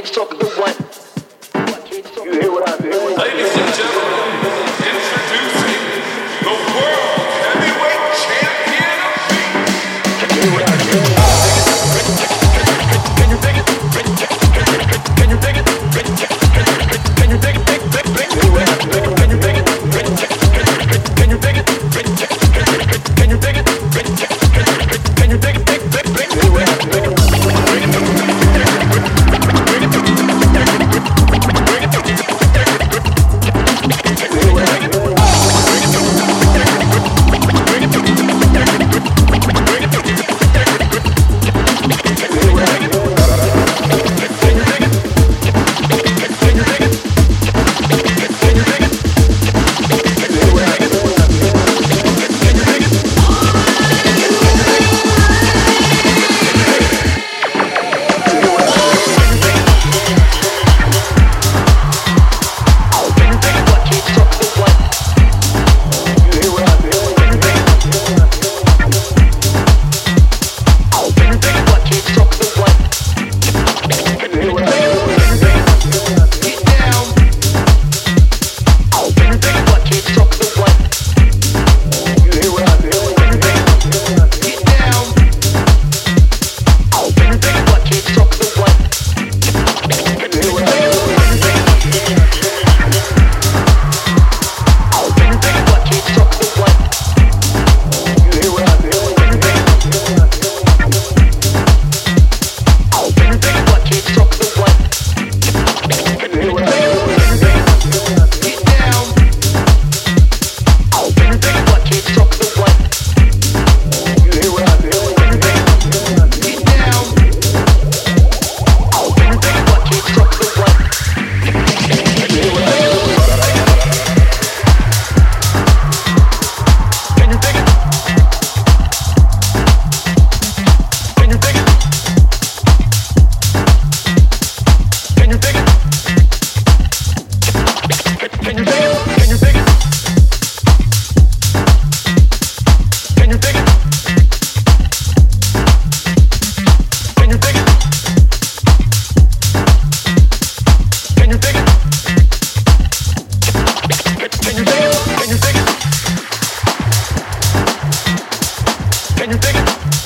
da